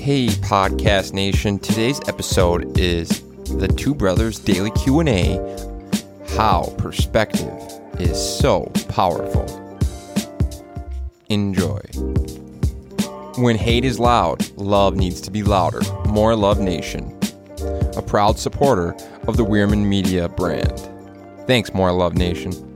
Hey podcast nation, today's episode is the Two Brothers Daily Q&A how perspective is so powerful. Enjoy. When hate is loud, love needs to be louder. More Love Nation. A proud supporter of the Wierman Media brand. Thanks, More Love Nation.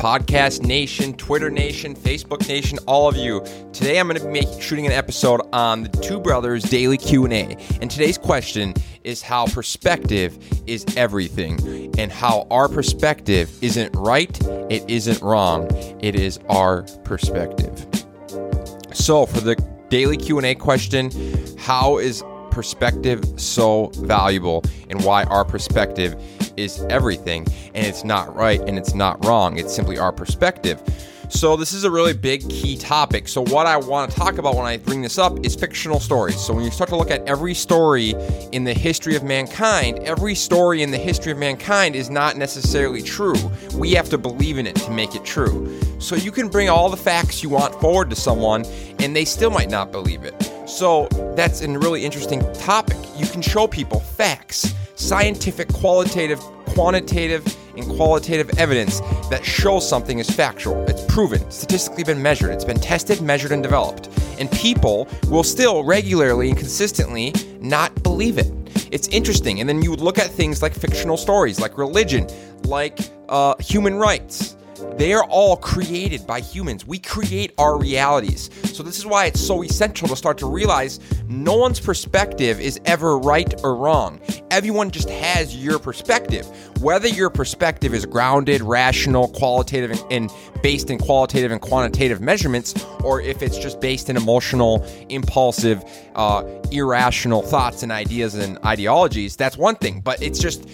Podcast Nation, Twitter Nation, Facebook Nation, all of you. Today I'm going to be shooting an episode on the Two Brothers Daily Q&A. And today's question is how perspective is everything and how our perspective isn't right, it isn't wrong. It is our perspective. So, for the daily Q&A question, how is perspective so valuable and why our perspective is everything and it's not right and it's not wrong. It's simply our perspective. So, this is a really big key topic. So, what I want to talk about when I bring this up is fictional stories. So, when you start to look at every story in the history of mankind, every story in the history of mankind is not necessarily true. We have to believe in it to make it true. So, you can bring all the facts you want forward to someone, and they still might not believe it. So, that's a really interesting topic. You can show people facts, scientific, qualitative, quantitative, and qualitative evidence that shows something is factual. It's proven, statistically been measured, it's been tested, measured, and developed. And people will still regularly and consistently not believe it. It's interesting. And then you would look at things like fictional stories, like religion, like uh, human rights. They are all created by humans. We create our realities. So, this is why it's so essential to start to realize no one's perspective is ever right or wrong. Everyone just has your perspective. Whether your perspective is grounded, rational, qualitative, and based in qualitative and quantitative measurements, or if it's just based in emotional, impulsive, uh, irrational thoughts and ideas and ideologies, that's one thing. But it's just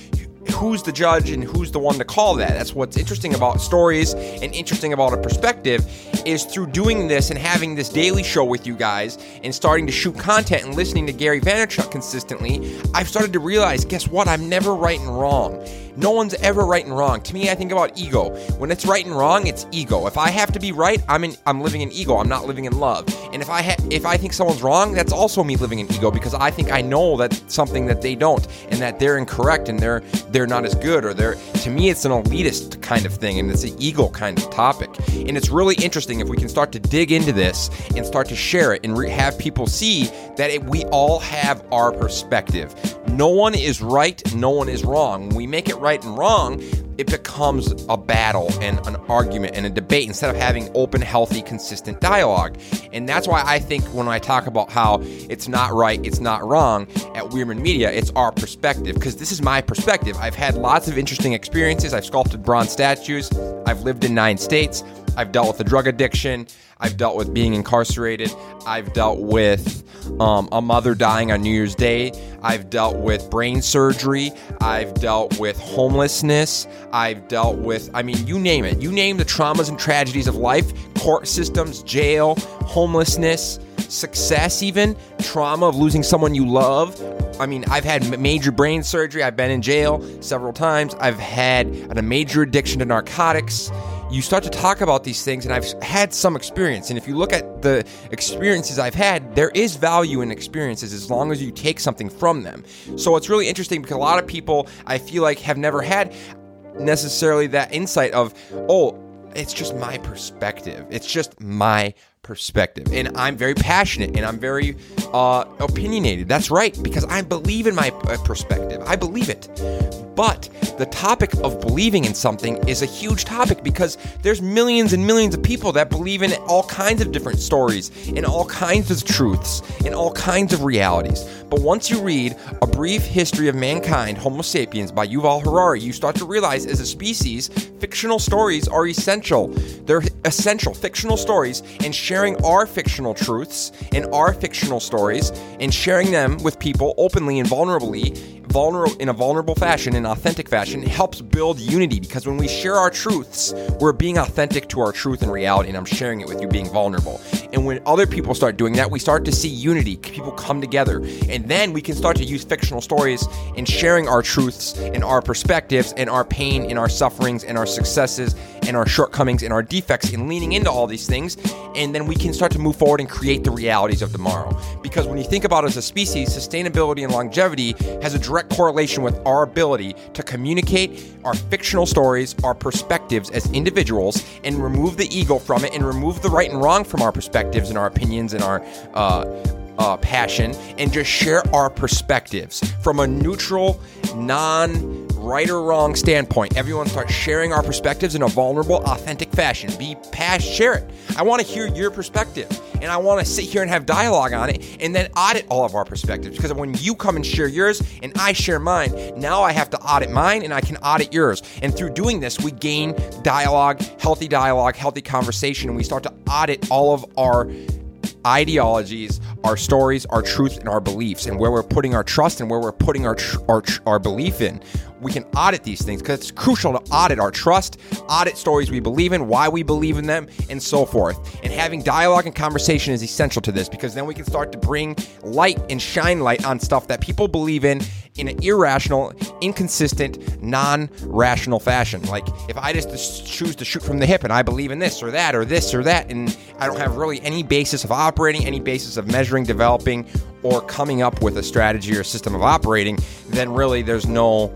who's the judge and who's the one to call that. That's what's interesting about stories and interesting about a perspective is through doing this and having this daily show with you guys and starting to shoot content and listening to Gary Vaynerchuk consistently, I've started to realize, guess what? I'm never right and wrong. No one's ever right and wrong. To me, I think about ego. When it's right and wrong, it's ego. If I have to be right, I'm in, I'm living in ego. I'm not living in love. And if I ha- if I think someone's wrong, that's also me living in ego because I think I know that something that they don't and that they're incorrect and they're they're not as good or they're to me it's an elitist kind of thing and it's an ego kind of topic. And it's really interesting if we can start to dig into this and start to share it and re- have people see that it, we all have our perspective. No one is right, no one is wrong. When we make it right and wrong, it becomes a battle and an argument and a debate instead of having open, healthy, consistent dialogue. And that's why I think when I talk about how it's not right, it's not wrong at Wierman Media, it's our perspective because this is my perspective. I've had lots of interesting experiences. I've sculpted bronze statues. I've lived in nine states. I've dealt with a drug addiction. I've dealt with being incarcerated. I've dealt with um, a mother dying on New Year's Day. I've dealt with brain surgery. I've dealt with homelessness. I've dealt with, I mean, you name it. You name the traumas and tragedies of life court systems, jail, homelessness, success, even trauma of losing someone you love. I mean, I've had major brain surgery. I've been in jail several times. I've had a major addiction to narcotics you start to talk about these things, and I've had some experience. And if you look at the experiences I've had, there is value in experiences as long as you take something from them. So it's really interesting because a lot of people I feel like have never had necessarily that insight of, oh, it's just my perspective. It's just my perspective. And I'm very passionate and I'm very uh, opinionated. That's right, because I believe in my uh, perspective. I believe it. But the topic of believing in something is a huge topic because there's millions and millions of people that believe in all kinds of different stories, in all kinds of truths, in all kinds of realities. But once you read A Brief History of Mankind, Homo sapiens by Yuval Harari, you start to realize as a species, fictional stories are essential. They're essential. Fictional stories and sharing our fictional truths and our fictional stories and sharing them with people openly and vulnerably vulnerable in a vulnerable fashion, in authentic fashion, helps build unity because when we share our truths, we're being authentic to our truth and reality, and I'm sharing it with you being vulnerable. And when other people start doing that, we start to see unity. People come together, and then we can start to use fictional stories in sharing our truths and our perspectives and our pain and our sufferings and our successes and our shortcomings and our defects and leaning into all these things. And then we can start to move forward and create the realities of tomorrow. Because when you think about as a species, sustainability and longevity has a direct correlation with our ability to communicate our fictional stories, our perspectives as individuals, and remove the ego from it and remove the right and wrong from our perspectives and our opinions and our uh, uh, passion and just share our perspectives from a neutral, non right or wrong standpoint. Everyone start sharing our perspectives in a vulnerable, authentic fashion. Be past, share it. I want to hear your perspective and I want to sit here and have dialogue on it and then audit all of our perspectives. Because when you come and share yours and I share mine, now I have to audit mine and I can audit yours. And through doing this, we gain dialogue, healthy dialogue, healthy conversation, and we start to audit all of our ideologies, our stories, our truth, and our beliefs, and where we're putting our trust and where we're putting our tr- our, tr- our belief in. We can audit these things because it's crucial to audit our trust, audit stories we believe in, why we believe in them, and so forth. And having dialogue and conversation is essential to this because then we can start to bring light and shine light on stuff that people believe in in an irrational, inconsistent, non rational fashion. Like if I just choose to shoot from the hip and I believe in this or that or this or that, and I don't have really any basis of operating, any basis of measuring, developing, or coming up with a strategy or system of operating, then really there's no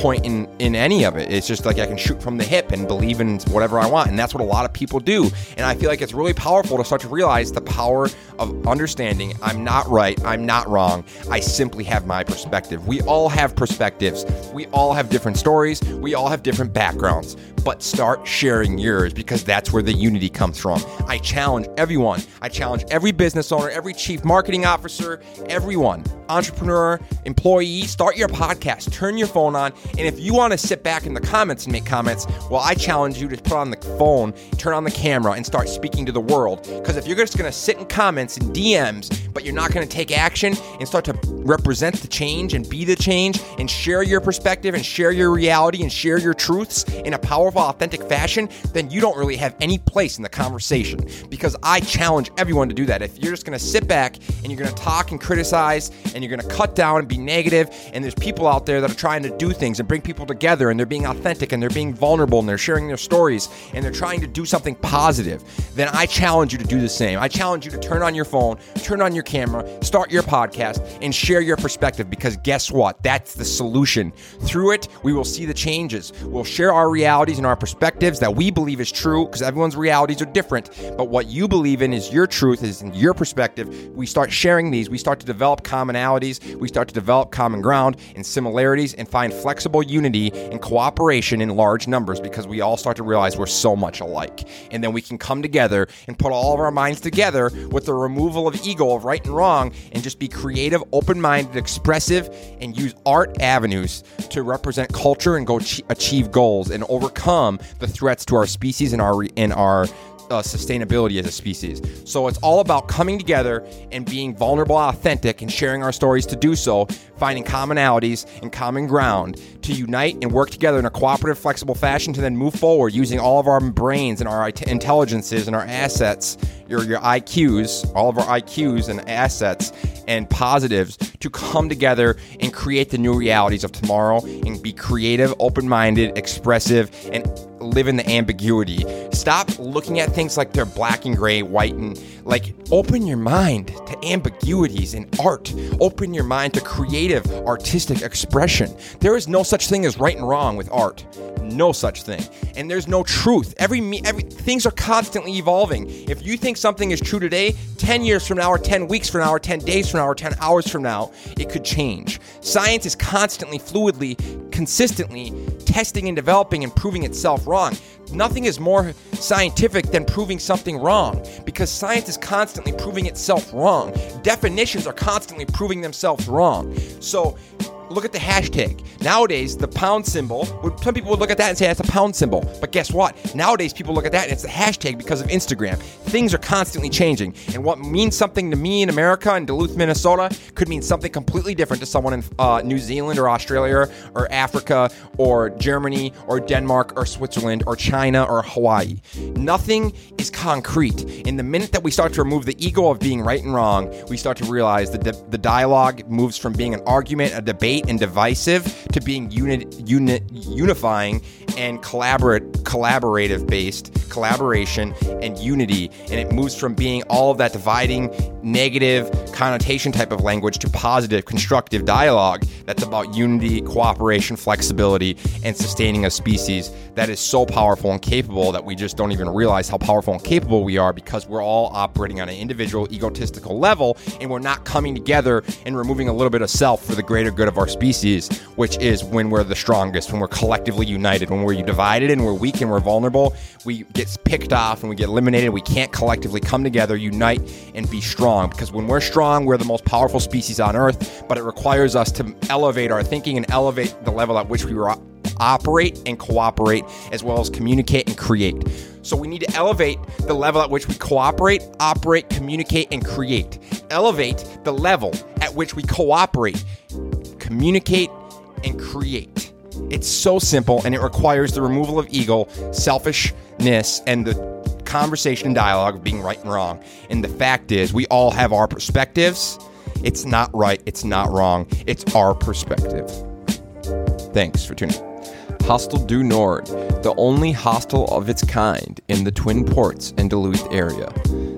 point in in any of it. It's just like I can shoot from the hip and believe in whatever I want, and that's what a lot of people do. And I feel like it's really powerful to start to realize the power of understanding I'm not right, I'm not wrong. I simply have my perspective. We all have perspectives. We all have different stories. We all have different backgrounds. But start sharing yours because that's where the unity comes from. I challenge everyone. I challenge every business owner, every chief marketing officer, everyone, entrepreneur, employee, start your podcast, turn your phone on, and if you want to sit back in the comments and make comments, well, I challenge you to put on the phone, turn on the camera, and start speaking to the world. Because if you're just going to sit in comments and DMs, but you're not going to take action and start to represent the change and be the change and share your perspective and share your reality and share your truths in a powerful, authentic fashion, then you don't really have any place in the conversation. Because I challenge everyone to do that. If you're just going to sit back and you're going to talk and criticize and you're going to cut down and be negative, and there's people out there that are trying to do things and bring people together and they're being authentic and they're being vulnerable and they're sharing their stories and they're trying to do something positive, then I challenge you to do the same. I challenge you to turn on your phone, turn on your camera, start your podcast, and share your perspective because guess what? That's the solution. Through it, we will see the changes. We'll share our realities and our perspectives that we believe is true because everyone's realities are different. But what you believe in is your truth, is in your perspective. We start sharing these, we start to develop commonalities, we start to develop common ground and similarities and find flexible unity and cooperation in large numbers because we all start to realize we're so much alike. And then we can come together and put all of our minds together with the removal of ego of right and wrong and just be creative, open minded, expressive, and use art avenues to represent culture and go ch- achieve goals and overcome the threats to our species and our in our uh, sustainability as a species. So it's all about coming together and being vulnerable, authentic, and sharing our stories to do so, finding commonalities and common ground to unite and work together in a cooperative, flexible fashion to then move forward using all of our brains and our intelligences and our assets, your, your IQs, all of our IQs and assets and positives to come together and create the new realities of tomorrow and be creative, open minded, expressive, and live in the ambiguity. Stop looking at things like they're black and gray, white and like open your mind to ambiguities in art. Open your mind to creative artistic expression. There is no such thing as right and wrong with art. No such thing. And there's no truth. Every every things are constantly evolving. If you think something is true today, 10 years from now or 10 weeks from now or 10 days from now or 10 hours from now, it could change. Science is constantly fluidly consistently testing and developing and proving itself wrong. Nothing is more scientific than proving something wrong because science is constantly proving itself wrong. Definitions are constantly proving themselves wrong. So, look at the hashtag. Nowadays, the pound symbol, some people would look at that and say that's a pound symbol. But guess what? Nowadays, people look at that and it's the hashtag because of Instagram. Things are constantly changing. And what means something to me in America, in Duluth, Minnesota, could mean something completely different to someone in uh, New Zealand or Australia or Africa or Germany or Denmark or Switzerland or China or Hawaii. Nothing is concrete. In the minute that we start to remove the ego of being right and wrong, we start to realize that the, the dialogue moves from being an argument, a debate, and divisive to being unit, unit, unifying and collaborate, collaborative based collaboration and unity. And it moves from being all of that dividing, negative connotation type of language to positive, constructive dialogue that's about unity, cooperation, flexibility, and sustaining a species that is so powerful and capable that we just don't even realize how powerful and capable we are because we're all operating on an individual, egotistical level and we're not coming together and removing a little bit of self for the greater good of our species, which is when we're the strongest, when we're collectively united, when we're divided and we're weak and we're vulnerable, we get picked off and we get eliminated. We can't collectively come together, unite, and be strong because when we're strong, we're the most powerful species on Earth, but it requires us to elevate our thinking and elevate the level at which we operate and cooperate, as well as communicate and create. So we need to elevate the level at which we cooperate, operate, communicate, and create. Elevate the level at which we cooperate, communicate, and create. It's so simple and it requires the removal of ego, selfishness, and the conversation and dialogue of being right and wrong. And the fact is, we all have our perspectives. It's not right, it's not wrong, it's our perspective. Thanks for tuning. In. Hostel du Nord, the only hostel of its kind in the Twin Ports and Duluth area.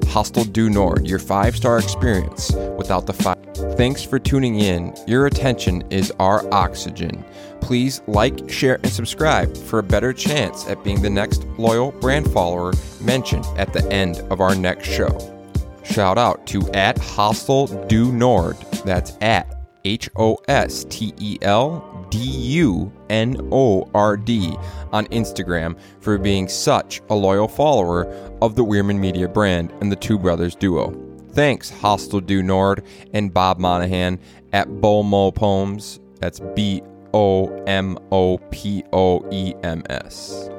Hostel du Nord, your five star experience without the five. Thanks for tuning in. Your attention is our oxygen. Please like, share, and subscribe for a better chance at being the next loyal brand follower mentioned at the end of our next show. Shout out to at Hostel du Nord. That's at H O S T E L D U N O R D on Instagram for being such a loyal follower of the Wierman Media brand and the Two Brothers duo. Thanks, Hostel Du Nord and Bob Monahan at Bomo Poems. That's B O M O P O E M S.